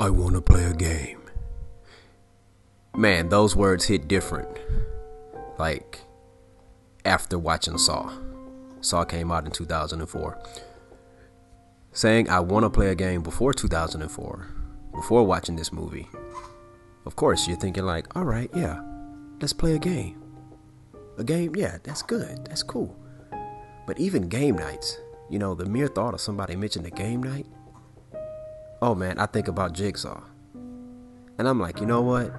I want to play a game. Man, those words hit different. Like after watching Saw. Saw came out in 2004. Saying I want to play a game before 2004, before watching this movie. Of course, you're thinking like, "All right, yeah. Let's play a game." A game, yeah, that's good. That's cool. But even game nights, you know, the mere thought of somebody mentioning a game night, oh man, I think about Jigsaw. And I'm like, you know what?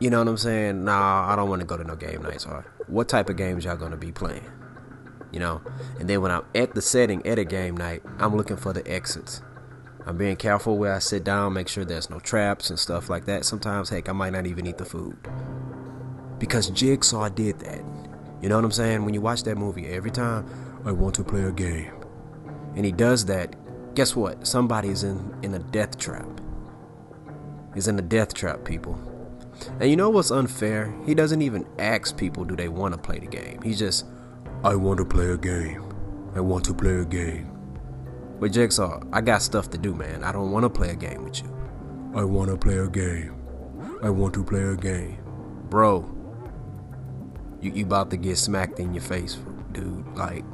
You know what I'm saying? Nah, I don't want to go to no game nights. Or what type of games y'all gonna be playing? You know? And then when I'm at the setting at a game night, I'm looking for the exits. I'm being careful where I sit down, make sure there's no traps and stuff like that. Sometimes, heck, I might not even eat the food. Because Jigsaw did that. You know what I'm saying? When you watch that movie, every time I want to play a game. And he does that, guess what? Somebody's in, in a death trap. He's in a death trap, people. And you know what's unfair? He doesn't even ask people do they want to play the game. He just, I want to play a game. I want to play a game. But Jigsaw, I got stuff to do, man. I don't want to play a game with you. I want to play a game. I want to play a game. Bro, you, you about to get smacked in your face, dude. Like,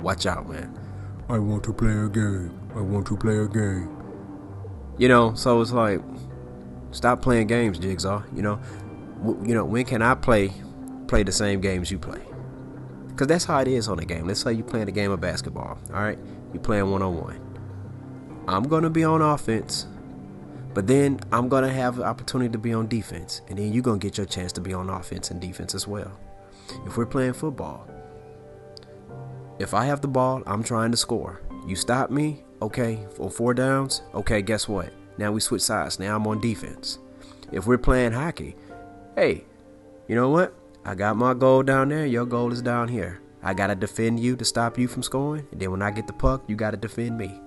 watch out, man. I want to play a game. I want to play a game. You know, so it's like, stop playing games, Jigsaw. You know, w- you know, when can I play play the same games you play? Because that's how it is on a game. Let's say you're playing a game of basketball. All right, you're playing one on one. I'm gonna be on offense, but then I'm gonna have an opportunity to be on defense, and then you're gonna get your chance to be on offense and defense as well. If we're playing football, if I have the ball, I'm trying to score. You stop me, okay, for four downs, okay, guess what? Now we switch sides. Now I'm on defense. If we're playing hockey, hey, you know what? I got my goal down there, your goal is down here. I gotta defend you to stop you from scoring, and then when I get the puck, you gotta defend me.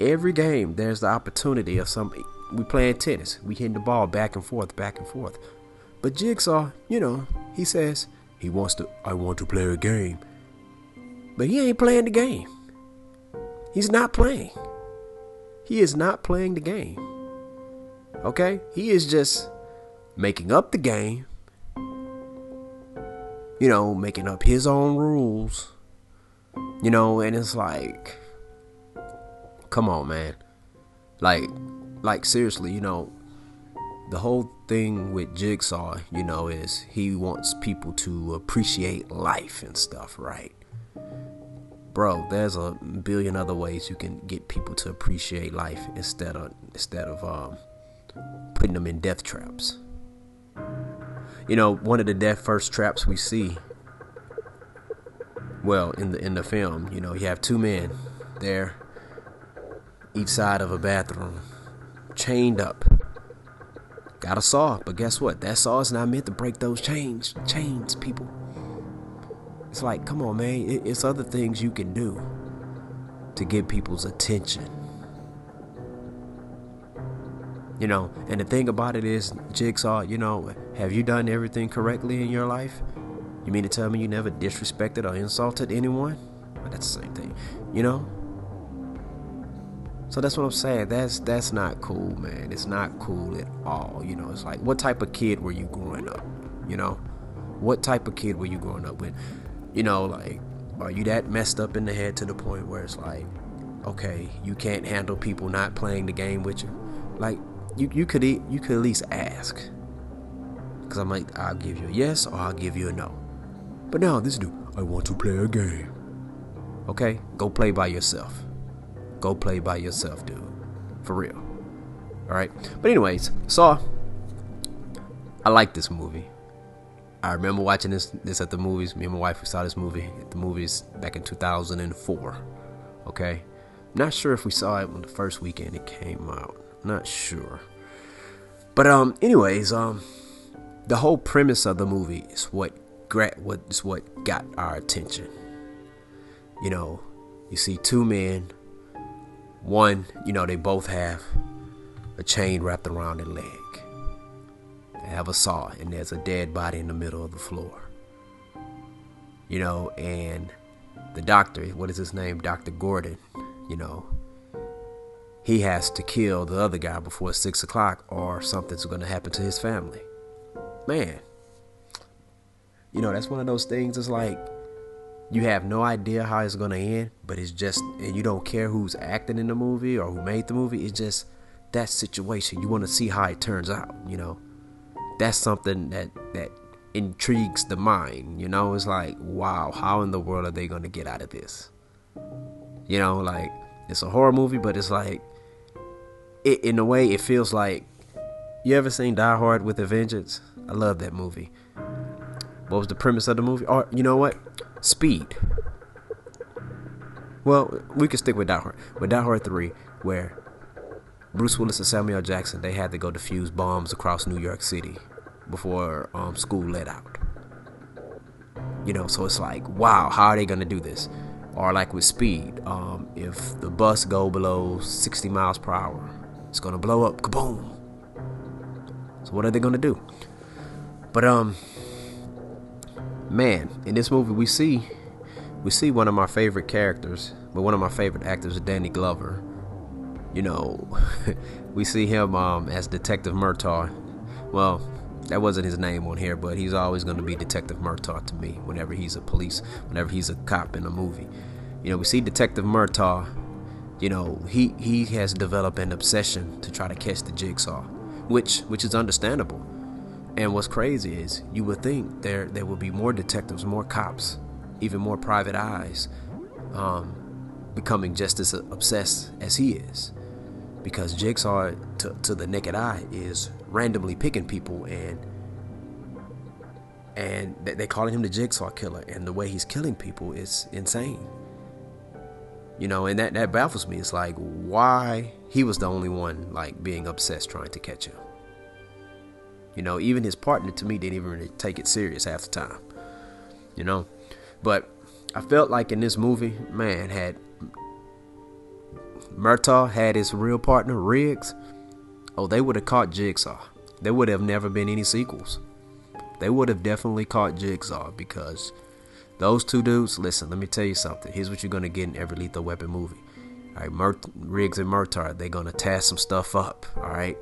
Every game, there's the opportunity of some. We playing tennis, we hitting the ball back and forth, back and forth. But Jigsaw, you know, he says he wants to. I want to play a game, but he ain't playing the game. He's not playing. He is not playing the game. Okay? He is just making up the game. You know, making up his own rules. You know, and it's like come on, man. Like like seriously, you know, the whole thing with Jigsaw, you know, is he wants people to appreciate life and stuff, right? Bro, there's a billion other ways you can get people to appreciate life instead of instead of um, putting them in death traps. You know, one of the death first traps we see. Well, in the in the film, you know, you have two men there, each side of a bathroom, chained up. Got a saw, but guess what? That saw is not meant to break those chains. Chains, people. It's like, come on, man. It's other things you can do to get people's attention. You know, and the thing about it is, Jigsaw, you know, have you done everything correctly in your life? You mean to tell me you never disrespected or insulted anyone? That's the same thing, you know? So that's what I'm saying. That's that's not cool, man. It's not cool at all. You know, it's like what type of kid were you growing up? You know? What type of kid were you growing up with? You know, like, are you that messed up in the head to the point where it's like, okay, you can't handle people not playing the game with you? Like, you you could you could at least ask, because I'm like, I'll give you a yes or I'll give you a no. But now this dude, I want to play a game. Okay, go play by yourself. Go play by yourself, dude. For real. All right. But anyways, Saw. I like this movie. I remember watching this this at the movies. Me and my wife we saw this movie at the movies back in 2004. Okay, not sure if we saw it on the first weekend it came out. Not sure. But um, anyways, um, the whole premise of the movie is what what is what got our attention. You know, you see two men. One, you know, they both have a chain wrapped around their leg have a saw and there's a dead body in the middle of the floor. You know, and the doctor, what is his name? Dr. Gordon, you know, he has to kill the other guy before six o'clock or something's going to happen to his family. Man, you know, that's one of those things. It's like you have no idea how it's going to end, but it's just, and you don't care who's acting in the movie or who made the movie. It's just that situation. You want to see how it turns out, you know. That's something that, that intrigues the mind, you know. It's like, wow, how in the world are they going to get out of this? You know, like, it's a horror movie, but it's like, it, in a way, it feels like you ever seen Die Hard with a Vengeance? I love that movie. What was the premise of the movie? Or you know what? Speed. Well, we could stick with Die Hard. With Die Hard 3, where Bruce Willis and Samuel Jackson they had to go defuse bombs across New York City before um, school let out. You know, so it's like, wow, how are they gonna do this? Or like with speed, um, if the bus go below 60 miles per hour, it's gonna blow up. Kaboom. So what are they gonna do? But um, man, in this movie we see we see one of my favorite characters, but one of my favorite actors, Danny Glover. You know, we see him um as Detective Murtaugh. Well, that wasn't his name on here, but he's always going to be Detective Murtaugh to me whenever he's a police, whenever he's a cop in a movie. You know, we see Detective Murtaugh you know, he he has developed an obsession to try to catch the jigsaw, which which is understandable. And what's crazy is you would think there there would be more detectives, more cops, even more private eyes, um, becoming just as obsessed as he is, because Jigsaw to, to the naked eye is randomly picking people and and they're calling him the Jigsaw killer, and the way he's killing people is insane. You know, and that, that baffles me. It's like, why he was the only one like being obsessed trying to catch him. You know, even his partner to me didn't even really take it serious half the time. You know? But I felt like in this movie, man, had Murtaugh had his real partner, Riggs, oh, they would have caught Jigsaw. There would have never been any sequels. They would have definitely caught Jigsaw because those two dudes, listen, let me tell you something. Here's what you're gonna get in every Lethal Weapon movie. All right, Mur- Riggs and Murtaugh, they're gonna tear some stuff up. All right,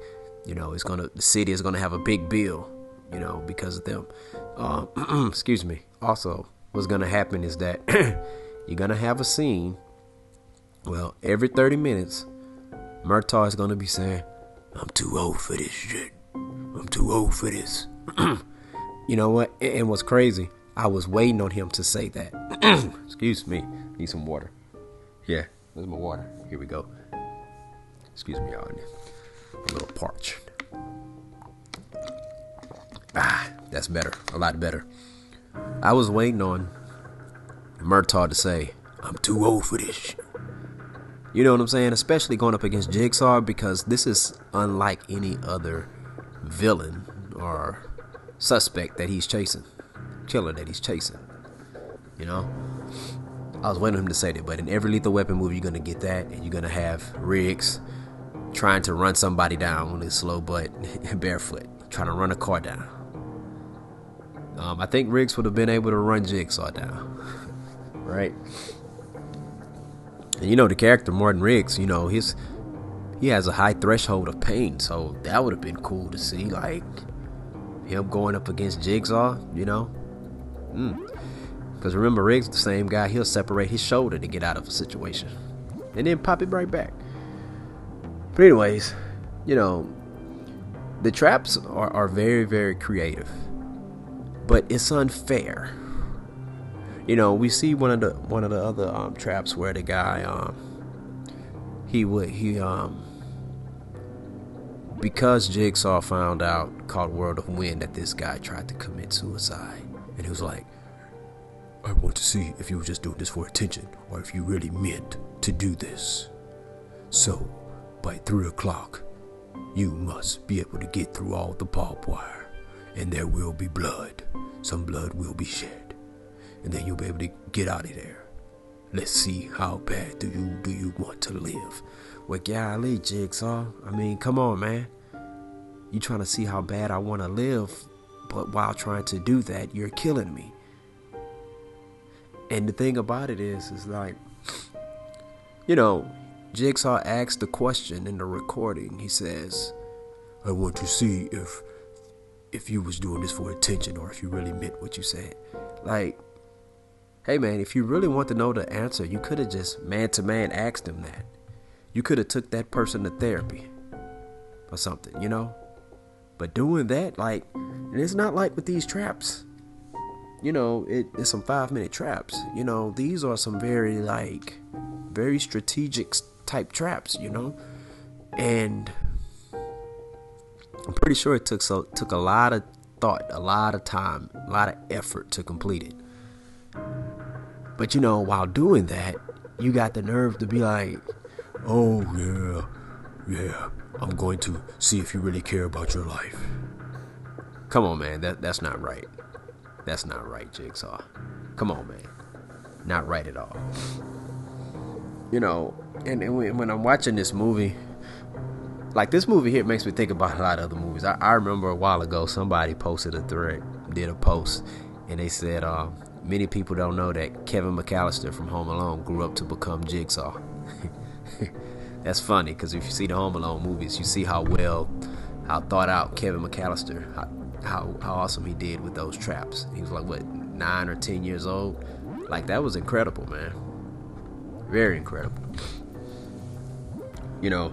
you know, it's gonna the city is gonna have a big bill, you know, because of them. Um, excuse me. Also, what's gonna happen is that you're gonna have a scene. Well, every 30 minutes, Murtaugh is gonna be saying, "I'm too old for this shit. I'm too old for this." you know what? And what's crazy? I was waiting on him to say that. Excuse me. Need some water. Yeah, there's my water. Here we go. Excuse me, y'all. A little parched. Ah, that's better. A lot better. I was waiting on Murtaugh to say, I'm too old for this You know what I'm saying? Especially going up against Jigsaw because this is unlike any other villain or suspect that he's chasing killer that he's chasing. You know? I was waiting for him to say that, but in every lethal weapon movie, you're gonna get that, and you're gonna have Riggs trying to run somebody down with his slow butt barefoot, trying to run a car down. Um, I think Riggs would have been able to run Jigsaw down, right? And you know the character Martin Riggs, you know his he has a high threshold of pain, so that would have been cool to see, like him going up against Jigsaw, you know. Because mm. remember, Riggs, the same guy, he'll separate his shoulder to get out of a situation and then pop it right back. But, anyways, you know, the traps are, are very, very creative, but it's unfair. You know, we see one of the one of the other um, traps where the guy um, he would he um because Jigsaw found out called World of Wind that this guy tried to commit suicide and he was like, I want to see if you were just doing this for attention or if you really meant to do this. So, by three o'clock, you must be able to get through all the barbed wire, and there will be blood. Some blood will be shed, and then you'll be able to get out of there. Let's see how bad do you do you want to live? Well, golly, Jigsaw. I mean, come on, man. You trying to see how bad I want to live? But while trying to do that, you're killing me. And the thing about it is, is like, you know, Jigsaw asks the question in the recording. He says, "I want to see if if you was doing this for attention or if you really meant what you said." Like, hey man, if you really want to know the answer, you could have just man to man asked him that. You could have took that person to therapy or something, you know. But doing that, like, it's not like with these traps. You know, it, it's some five minute traps. You know, these are some very like very strategic type traps, you know? And I'm pretty sure it took so took a lot of thought, a lot of time, a lot of effort to complete it. But you know, while doing that, you got the nerve to be like, "Oh yeah, yeah, I'm going to see if you really care about your life." Come on, man, that that's not right. That's not right, Jigsaw. Come on, man, not right at all. You know, and, and when I'm watching this movie, like this movie here makes me think about a lot of other movies. I, I remember a while ago somebody posted a thread, did a post, and they said uh, many people don't know that Kevin McAllister from Home Alone grew up to become Jigsaw. That's funny because if you see the Home Alone movies, you see how well, how thought out Kevin McAllister, how, how, how awesome he did with those traps. He was like what nine or ten years old. Like that was incredible, man. Very incredible you know,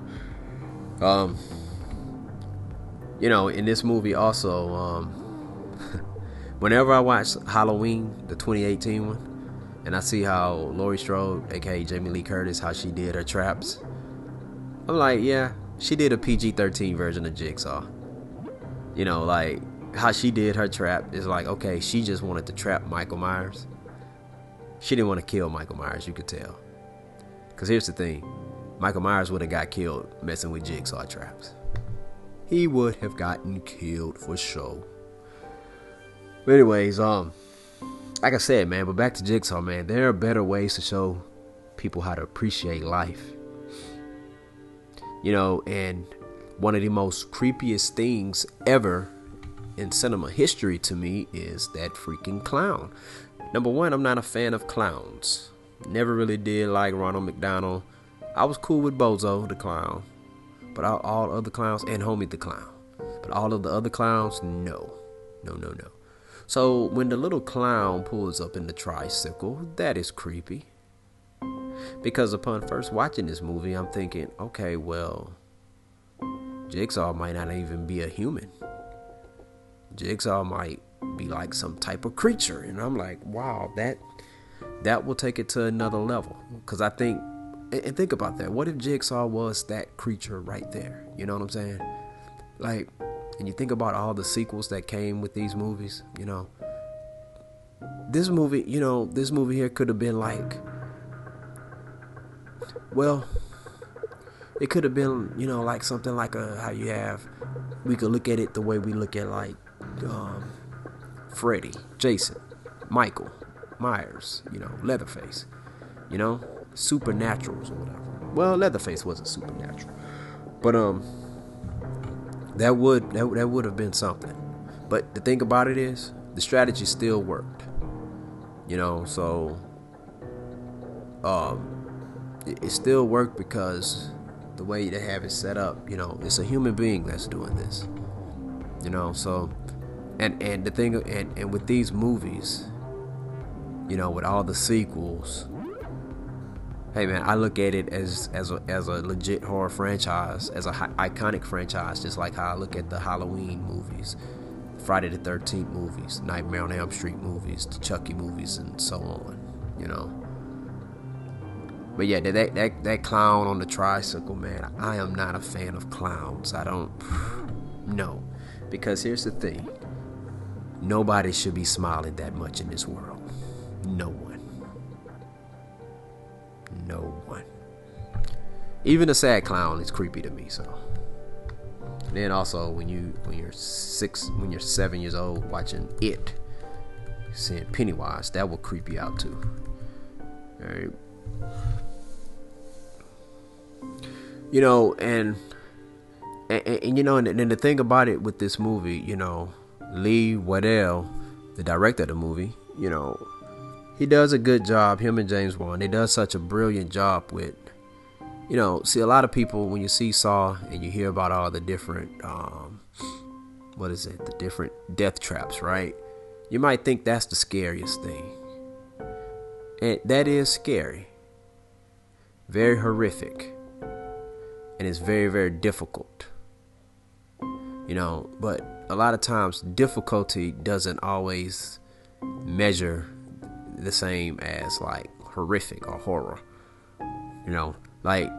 um, you know, in this movie also, um, whenever I watch Halloween, the 2018 one, and I see how Laurie Strode, aka Jamie Lee Curtis, how she did her traps, I'm like, yeah, she did a PG-13 version of Jigsaw. You know, like how she did her trap is like, okay, she just wanted to trap Michael Myers. She didn't want to kill Michael Myers, you could tell. Cause here's the thing, Michael Myers would have got killed messing with jigsaw traps. He would have gotten killed for sure. But anyways, um, like I said, man, but back to Jigsaw, man, there are better ways to show people how to appreciate life. You know, and one of the most creepiest things ever in cinema history to me is that freaking clown. Number one, I'm not a fan of clowns. Never really did like Ronald McDonald I was cool with Bozo the clown, but all, all other clowns and Homey the clown, but all of the other clowns, no, no, no, no. So when the little clown pulls up in the tricycle, that is creepy. Because upon first watching this movie, I'm thinking, okay, well, Jigsaw might not even be a human. Jigsaw might be like some type of creature, and I'm like, wow, that that will take it to another level. Because I think and, think about that. What if Jigsaw was that creature right there? You know what I'm saying? Like, and you think about all the sequels that came with these movies, you know. This movie, you know, this movie here could have been like, well, it could have been, you know, like something like a how you have. We could look at it the way we look at like um, Freddy, Jason, Michael, Myers, you know, Leatherface, you know, supernaturals or whatever. Well, Leatherface wasn't supernatural, but um, that would that, that would have been something. But the thing about it is, the strategy still worked. You know, so um, it, it still worked because the way they have it set up, you know, it's a human being that's doing this. You know, so and and the thing and and with these movies, you know, with all the sequels, hey man, I look at it as as a, as a legit horror franchise, as a hi- iconic franchise, just like how I look at the Halloween movies, Friday the Thirteenth movies, Nightmare on Elm Street movies, the Chucky movies, and so on. You know. But yeah, that that that clown on the tricycle, man. I am not a fan of clowns. I don't. No, because here's the thing. Nobody should be smiling that much in this world. No one Even a sad clown is creepy to me. So. then also when you when you're six when you're seven years old watching it, seeing Pennywise, that will creep you out too. All right. You know, and and, and, you know, and, and the thing about it with this movie, you know, Leigh Whannell, the director of the movie, you know, he does a good job. Him and James Wan, they does such a brilliant job with you know, see a lot of people when you see Saw and you hear about all the different, um, what is it, the different death traps, right? You might think that's the scariest thing. And that is scary. Very horrific. And it's very, very difficult. You know, but a lot of times difficulty doesn't always measure the same as like horrific or horror. You know, like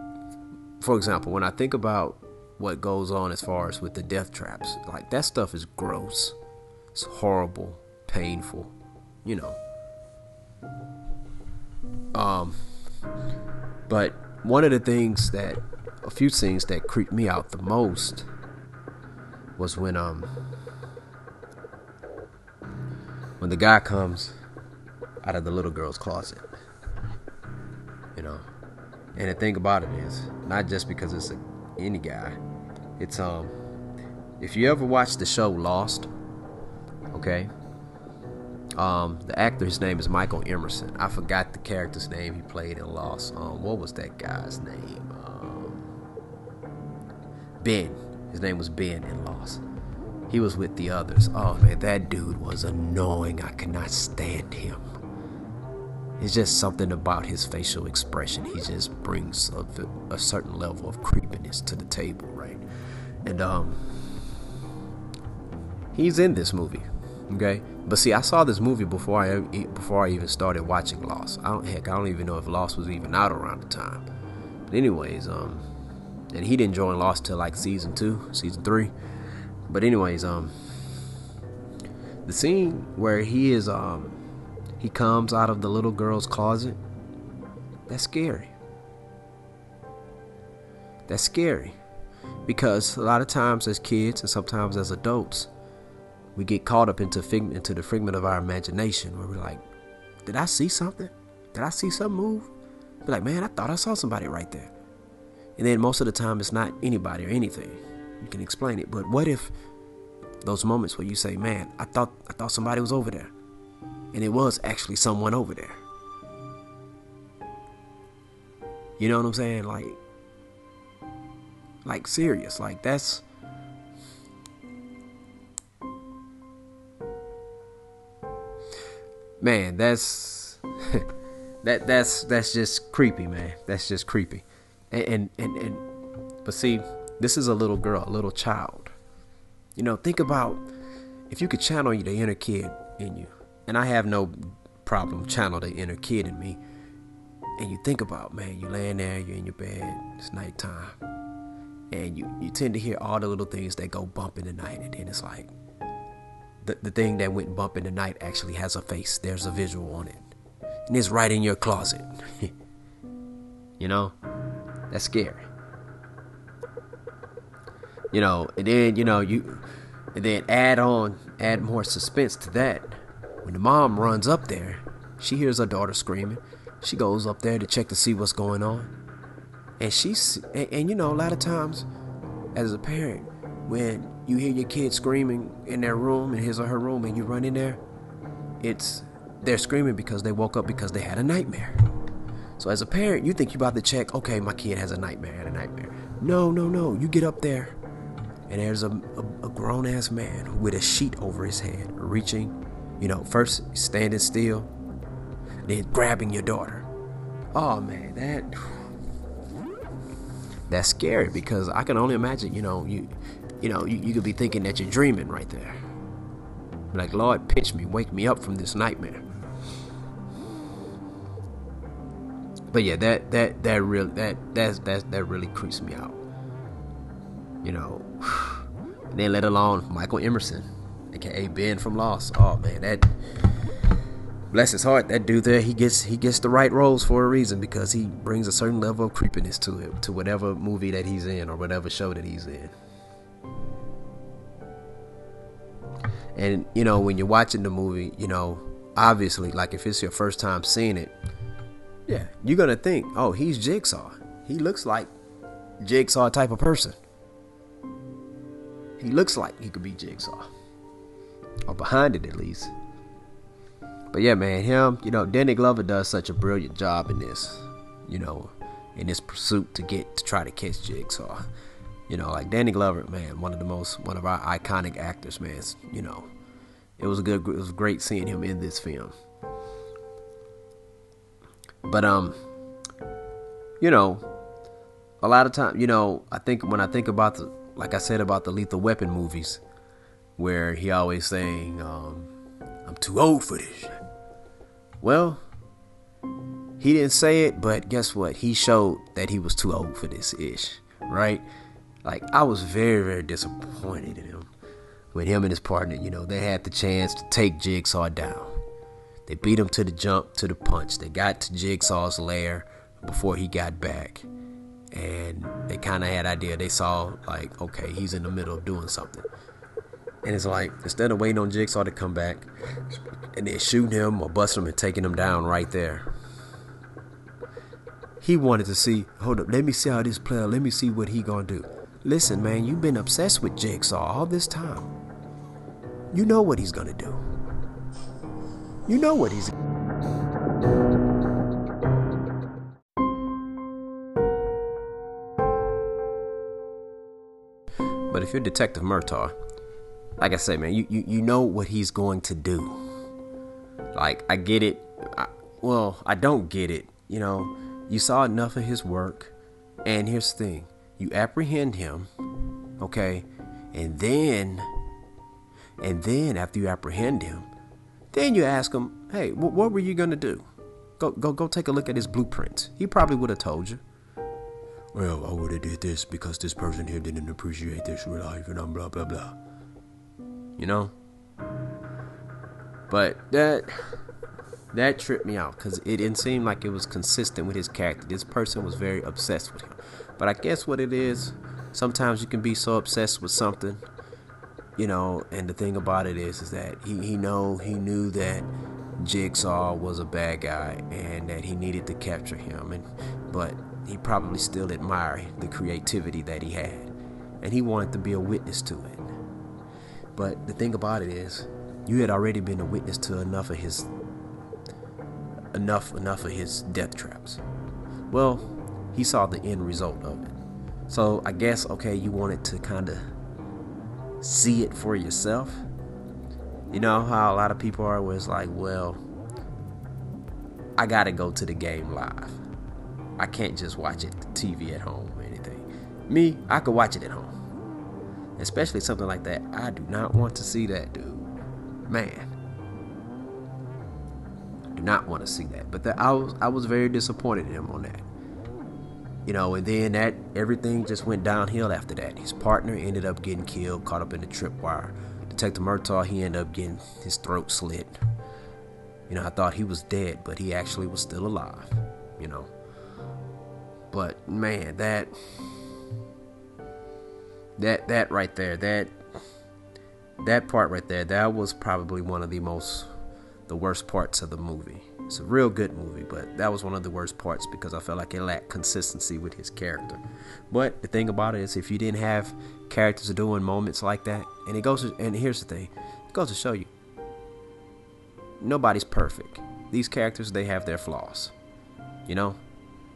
for example, when I think about what goes on as far as with the death traps, like that stuff is gross. It's horrible, painful, you know. Um but one of the things that a few things that creeped me out the most was when um when the guy comes out of the little girl's closet. You know. And the thing about it is, not just because it's a, any guy, it's um if you ever watched the show Lost, okay? Um, the actor, his name is Michael Emerson. I forgot the character's name he played in Lost. Um, what was that guy's name? Um, ben. His name was Ben in Lost. He was with the others. Oh man, that dude was annoying. I could not stand him. It's just something about his facial expression. He just brings a, a certain level of creepiness to the table, right? And um, he's in this movie, okay. But see, I saw this movie before I before I even started watching Lost. I don't heck, I don't even know if Lost was even out around the time. But anyways, um, and he didn't join Lost till like season two, season three. But anyways, um, the scene where he is um, he comes out of the little girl's closet. That's scary. That's scary because a lot of times as kids and sometimes as adults, we get caught up into into the figment of our imagination where we're like, "Did I see something? Did I see something move?" Be like, "Man, I thought I saw somebody right there." And then most of the time, it's not anybody or anything. You can explain it, but what if those moments where you say, "Man, I thought I thought somebody was over there," and it was actually someone over there. You know what I'm saying? Like, like serious. Like that's man, that's that that's that's just creepy, man. That's just creepy. And, and and and but see, this is a little girl, a little child. You know, think about if you could channel the inner kid in you, and I have no problem channel the inner kid in me. And you think about, man, you laying there, you're in your bed, it's nighttime, and you you tend to hear all the little things that go bump in the night, and then it's like, the, the thing that went bump in the night actually has a face. There's a visual on it. And it's right in your closet. you know? That's scary. You know, and then, you know, you and then add on add more suspense to that. When the mom runs up there, she hears her daughter screaming. She goes up there to check to see what's going on. And she's and, and you know, a lot of times as a parent, when you hear your kid screaming in their room, in his or her room, and you run in there, it's they're screaming because they woke up because they had a nightmare. So as a parent, you think you're about to check, okay, my kid has a nightmare, had a nightmare. No, no, no. You get up there, and there's a, a, a grown ass man with a sheet over his head, reaching, you know, first standing still, then grabbing your daughter. Oh man, that that's scary because I can only imagine, you know, you you know, you, you could be thinking that you're dreaming right there. Like, Lord, pinch me, wake me up from this nightmare. But yeah, that that that really that that's that that really creeps me out. You know, then let alone Michael Emerson, aka Ben from Lost. Oh man, that bless his heart, that dude there, he gets he gets the right roles for a reason because he brings a certain level of creepiness to it, to whatever movie that he's in or whatever show that he's in. And you know, when you're watching the movie, you know, obviously, like if it's your first time seeing it, yeah, you're gonna think, oh, he's Jigsaw. He looks like Jigsaw type of person. He looks like he could be Jigsaw, or behind it at least. But yeah, man, him, you know, Danny Glover does such a brilliant job in this. You know, in this pursuit to get to try to catch Jigsaw. You know, like Danny Glover, man, one of the most one of our iconic actors, man. You know, it was a good, it was great seeing him in this film. But um, you know, a lot of time, you know, I think when I think about the, like I said about the Lethal Weapon movies, where he always saying, um, "I'm too old for this." Well, he didn't say it, but guess what? He showed that he was too old for this ish, right? Like I was very, very disappointed in him. With him and his partner, you know, they had the chance to take Jigsaw down. They beat him to the jump, to the punch. They got to Jigsaw's lair before he got back. And they kind of had idea. They saw like, okay, he's in the middle of doing something. And it's like instead of waiting on Jigsaw to come back and then shooting him or busting him and taking him down right there. He wanted to see, hold up, let me see how this player. Let me see what he gonna do. Listen, man, you've been obsessed with Jigsaw all this time. You know what he's gonna do. You know what he's But if you're Detective Murtaugh, like I say, man, you, you, you know what he's going to do. Like, I get it. I, well, I don't get it. You know, you saw enough of his work. And here's the thing you apprehend him, okay? And then, and then after you apprehend him, then you ask him, hey, wh- what were you going to do? Go, go, go take a look at his blueprint. He probably would have told you. Well, I would have did this because this person here didn't appreciate this life and I'm blah, blah, blah you know. But that that tripped me out because it didn't seem like it was consistent with his character. This person was very obsessed with him. But I guess what it is, sometimes you can be so obsessed with something, you know. And the thing about it is, is that he he know he knew that Jigsaw was a bad guy and that he needed to capture him, and but he probably still admired the creativity that he had, and he wanted to be a witness to it. But the thing about it is, you had already been a witness to enough of his enough enough of his death traps. Well, he saw the end result of it. So I guess okay, you wanted to kind of see it for yourself. You know how a lot of people are was like, well, I gotta go to the game live. I can't just watch it TV at home or anything. Me, I could watch it at home especially something like that. I do not want to see that, dude. Man, I do not want to see that. But I was I was very disappointed in him on that. You know, and then that everything just went downhill after that. His partner ended up getting killed, caught up in the tripwire. Detective Murtaugh, he ended up getting his throat slit. You know, I thought he was dead, but he actually was still alive. You know. But man, that that that right there, that that part right there, that was probably one of the most the worst parts of the movie. It's a real good movie, but that was one of the worst parts because I felt like it lacked consistency with his character. But the thing about it is, if you didn't have characters doing moments like that, and it goes, to, and here's the thing, it goes to show you, nobody's perfect. These characters, they have their flaws, you know.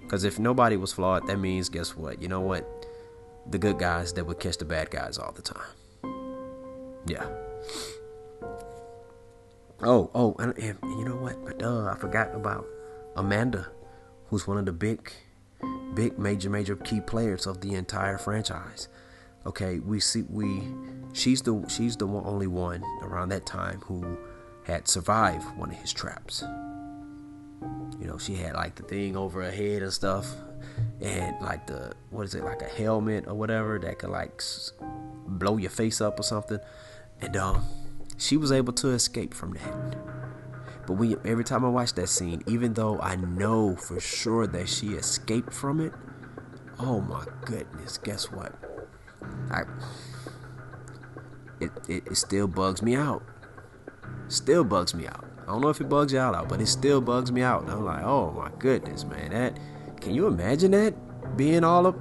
Because if nobody was flawed, that means, guess what? You know what? The good guys that would catch the bad guys all the time. Yeah. Oh, oh, and, and you know what? Duh, I forgot about Amanda, who's one of the big, big, major, major key players of the entire franchise. Okay, we see we, she's the she's the one, only one around that time who had survived one of his traps. You know, she had like the thing over her head and stuff and like the what is it like a helmet or whatever that could like blow your face up or something. And um she was able to escape from that. But we every time i watch that scene even though i know for sure that she escaped from it oh my goodness guess what? I it, it, it still bugs me out. Still bugs me out. I don't know if it bugs y'all out but it still bugs me out. I'm like oh my goodness man that can you imagine that? Being all up.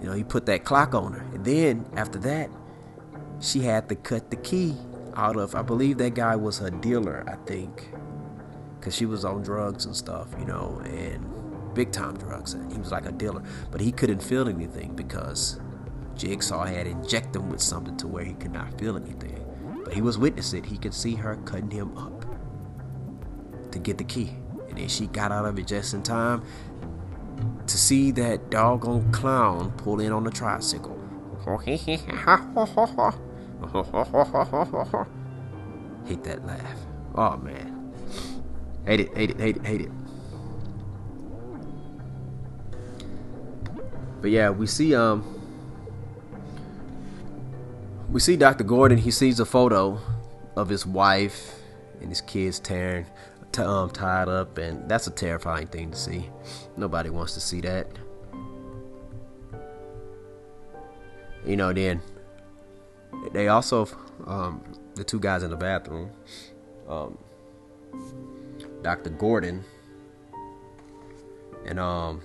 You know, he put that clock on her. And then after that, she had to cut the key out of, I believe that guy was her dealer, I think. because she was on drugs and stuff, you know, and big time drugs. He was like a dealer, but he couldn't feel anything because Jigsaw had injected him with something to where he could not feel anything. But he was witness it. He could see her cutting him up to get the key. And then she got out of it just in time to see that doggone clown pull in on the tricycle. Hate that laugh. Oh man. Hate it, hate it, hate it, hate it. But yeah, we see um we see Dr. Gordon, he sees a photo of his wife and his kids tearing t- um, tied up and that's a terrifying thing to see. Nobody wants to see that. You know, then they also um, the two guys in the bathroom, um, Dr. Gordon and um,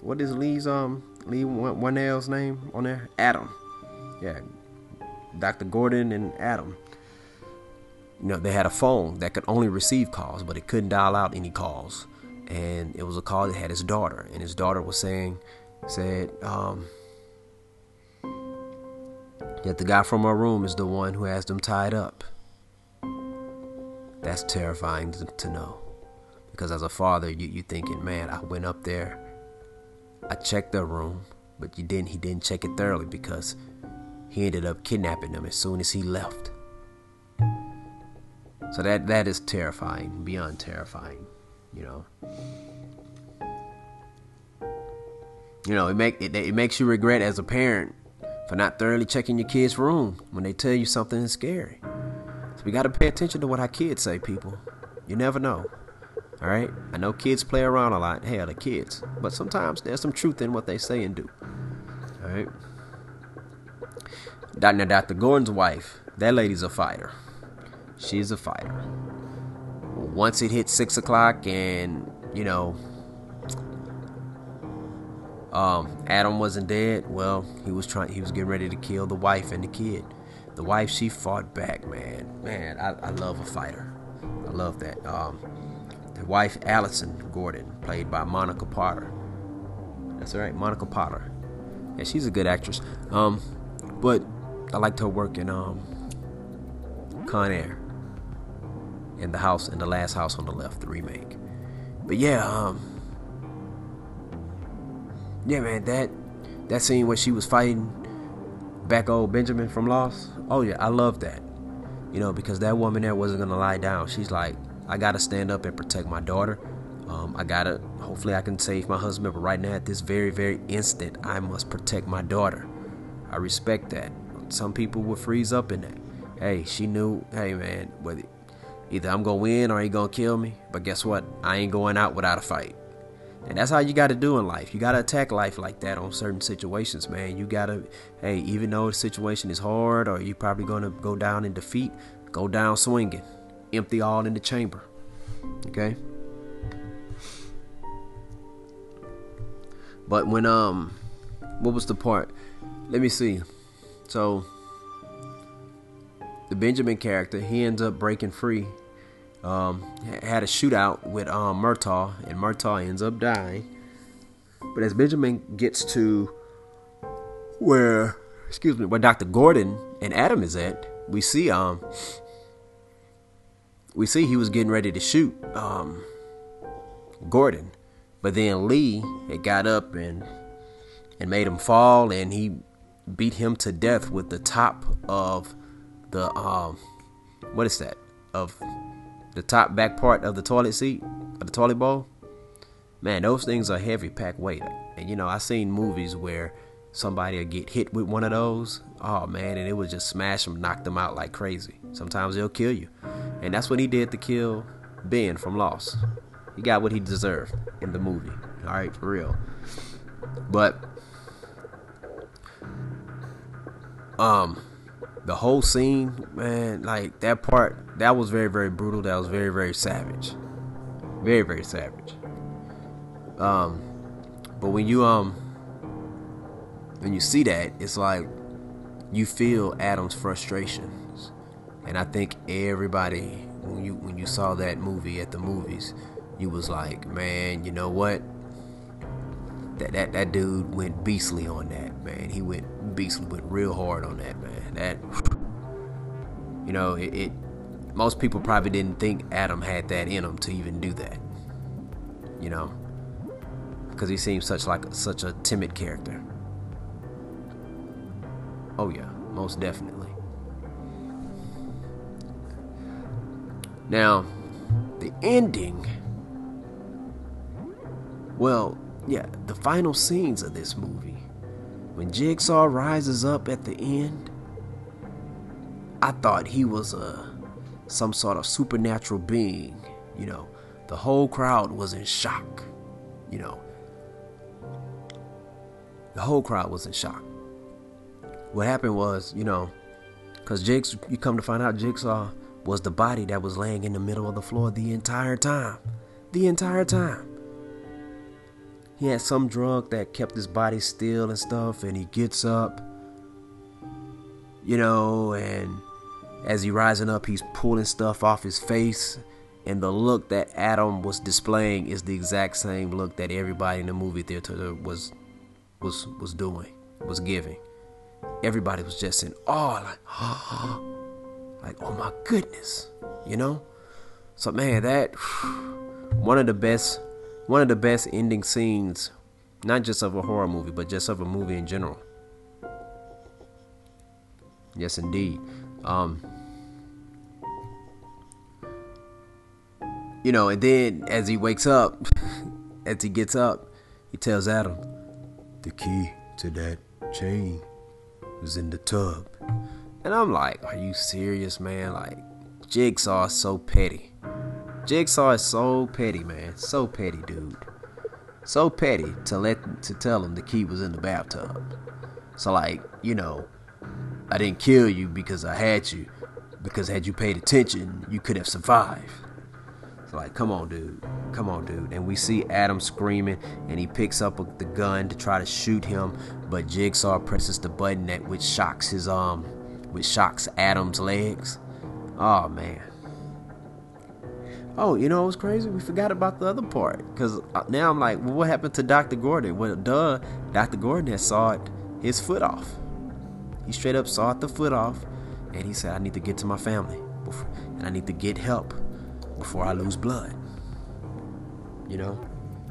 what is Lee's um Leigh Whannell's name on there? Adam. Yeah, Dr. Gordon and Adam. You know, they had a phone that could only receive calls, but it couldn't dial out any calls. And it was a call that had his daughter, and his daughter was saying, said, um, Yet the guy from our room is the one who has them tied up. That's terrifying to, know. Because as a father, you, you thinking, man, I went up there, I checked their room, but you didn't he didn't check it thoroughly because he ended up kidnapping them as soon as he left. So that that is terrifying, beyond terrifying, you know. You know, it make it, it makes you regret as a parent for not thoroughly checking your kid's room when they tell you something is scary. So we got to pay attention to what our kids say, people. You never know. All right? I know kids play around a lot. Hell, the kids. But sometimes there's some truth in what they say and do. All right? Now, Dr. Gordon's wife, that lady's a fighter. She's a fighter. Once it hit 6 o'clock and, you know, um, Adam wasn't dead. Well, he was trying. He was getting ready to kill the wife and the kid. The wife, she fought back, man. Man, I, I love a fighter. I love that. Um, the wife, Allison Gordon, played by Monica Potter. That's right, Monica Potter. Yeah, she's a good actress. Um, but I liked her work in um, Con Air, in the house, in the last house on the left, the remake. But yeah, um, yeah, man, that that scene where she was fighting back old Benjamin from Lost. Oh yeah, I love that. You know, because that woman there wasn't gonna lie down. She's like, I gotta stand up and protect my daughter. Um, I gotta. Hopefully, I can save my husband. But right now, at this very, very instant, I must protect my daughter. I respect that. Some people would freeze up in that. Hey, she knew. Hey, man, whether either I'm gonna win or he gonna kill me. But guess what? I ain't going out without a fight. And that's how you got to do in life. You got to attack life like that on certain situations, man. You got to, hey, even though the situation is hard or you're probably going to go down in defeat, go down swinging. Empty all in the chamber. Okay? But when, um, what was the part? Let me see. So, the Benjamin character, he ends up breaking free um, had a shootout with um, Murtaugh, and Murtaugh ends up dying. But as Benjamin gets to where, excuse me, where Dr. Gordon and Adam is at, we see um, we see he was getting ready to shoot um, Gordon, but then Leigh had got up and and made him fall, and he beat him to death with the top of the um, what is that of the top back part of the toilet seat, of the toilet bowl, man, those things are heavy pack weight. And you know, I seen movies where somebody will get hit with one of those. Oh man, and it would just smash them, knock them out like crazy. Sometimes they'll kill you. And that's what he did to kill Ben from Lost. He got what he deserved in the movie. Alright, for real. But um the whole scene, man, like that part, that was very, very brutal. That was very, very savage. Very, very savage. Um, but when you um, when you see that, it's like you feel Adam's frustrations, and I think everybody when you when you saw that movie at the movies, you was like, man, you know what? That that that dude went beastly on that, man. He went beastly, went real hard on that, man. That you know, it, it most people probably didn't think Adam had that in him to even do that. You know, because he seems such like such a timid character. Oh yeah, most definitely. Now, the ending. Well, yeah, the final scenes of this movie. When Jigsaw rises up at the end, I thought he was a some sort of supernatural being, you know. The whole crowd was in shock, you know. The whole crowd was in shock. What happened was, you know, because Jigsaw, you come to find out Jigsaw was the body that was laying in the middle of the floor the entire time. The entire time. He had some drug that kept his body still and stuff, and he gets up, you know, and as he rising up, he's pulling stuff off his face, and the look that Adam was displaying is the exact same look that everybody in the movie theater was was was doing, was giving. Everybody was just in awe, like, like, oh my goodness, you know. So man, that one of the best, one of the best ending scenes, not just of a horror movie, but just of a movie in general. Yes, indeed. Um, you know, and then as he wakes up, as he gets up, he tells Adam, the key to that chain was in the tub. And I'm like, are you serious, man? Like, Jigsaw is so petty. Jigsaw is so petty, man. So petty, dude. So petty to let to tell him the key was in the bathtub. So like, you know, I didn't kill you because I had you. Because had you paid attention, you could have survived. So like, come on, dude. Come on, dude. And we see Adam screaming, and he picks up the gun to try to shoot him, but Jigsaw presses the button that which shocks his um, which shocks Adam's legs. Oh man. Oh, you know it was crazy? We forgot about the other part. Because uh, now I'm like, well, what happened to Dr. Gordon? Well, duh, Dr. Gordon had sawed his foot off. He straight up sawed the foot off, and he said, I need to get to my family, and I need to get help before I lose blood. You know?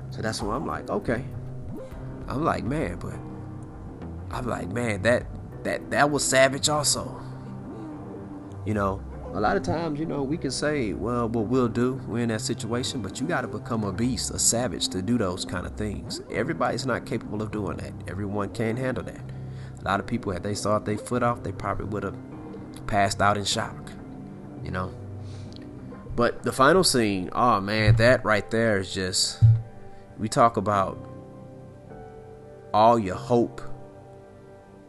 So that's when I'm like, okay. I'm like, man, but I'm like, man, that that that was savage also. You know, a lot of times, you know, we can say, well, what we'll do, we're in that situation, but you got to become a beast, a savage to do those kind of things. Everybody's not capable of doing that. Everyone can't handle that. A lot of people, if they saw their foot off, they probably would have passed out in shock, you know. But the final scene, oh man, that right there is just. We talk about all your hope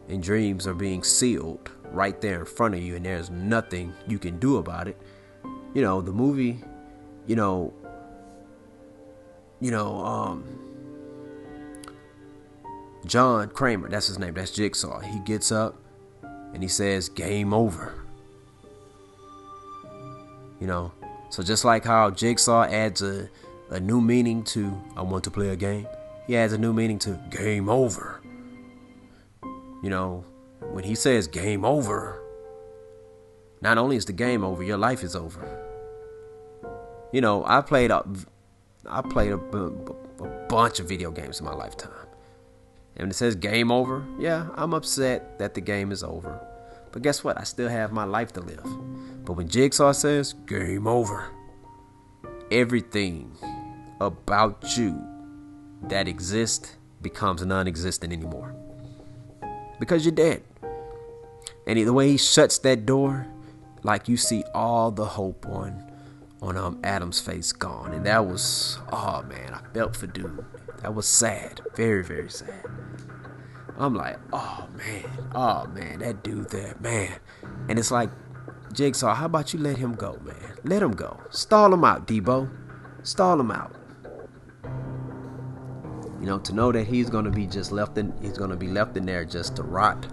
and dreams are being sealed right there in front of you, and there's nothing you can do about it. You know, the movie, you know, you know, um, John Kramer, that's his name, that's Jigsaw. He gets up and he says, Game over. You know, so just like how Jigsaw adds a, a new meaning to I want to play a game, he adds a new meaning to game over. You know, when he says game over, not only is the game over, your life is over. You know, I played a, I played a, bunch of video games in my lifetime. And when it says game over, yeah, I'm upset that the game is over. But guess what? I still have my life to live. But when Jigsaw says game over, everything about you that exists becomes non existent anymore. Because you're dead. And the way he shuts that door, like you see all the hope on on um Adam's face gone. And that was oh man, I felt for dude. That was sad. Very, very sad. I'm like, oh man, oh man, that dude there, man. And it's like, Jigsaw, how about you let him go, man? Let him go. Stall him out, Debo. Stall him out. You know, to know that he's gonna be just left in he's gonna be left in there just to rot.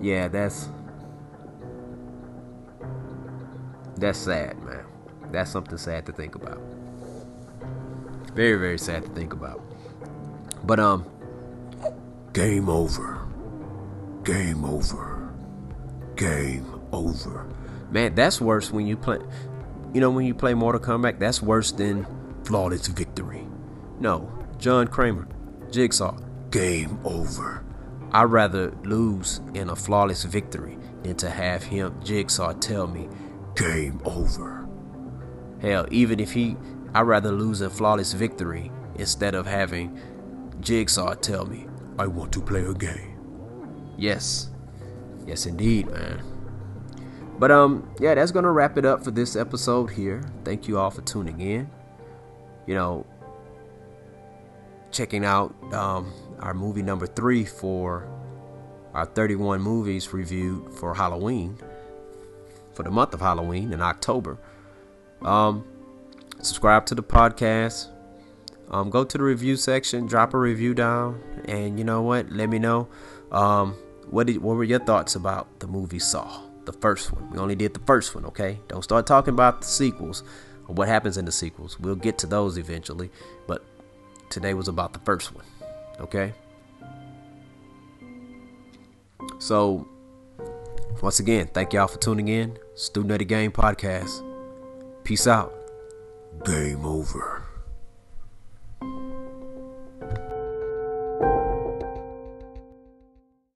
Yeah, that's That's sad, man. That's something sad to think about. Very, very sad to think about. But um, game over. Game over. Game over. Man, that's worse when you play. You know when you play Mortal Kombat, that's worse than flawless victory. No, John Kramer, Jigsaw, game over. I'd rather lose in a flawless victory than to have him, Jigsaw, tell me, game over. Hell, even if he, I'd rather lose a flawless victory instead of having Jigsaw tell me, I want to play a game. Yes. Yes, indeed, man. But, um, yeah, that's going to wrap it up for this episode here. Thank you all for tuning in. You know, checking out um, our movie number three for our 31 movies reviewed for Halloween, for the month of Halloween in October. Um, subscribe to the podcast. Um, go to the review section, drop a review down, and you know what? Let me know. Um, what did what were your thoughts about the movie Saw, the first one? We only did the first one, okay? Don't start talking about the sequels or what happens in the sequels. We'll get to those eventually, but today was about the first one, okay? So, once again, thank y'all for tuning in. Student of the Game Podcast. Peace out. Game over.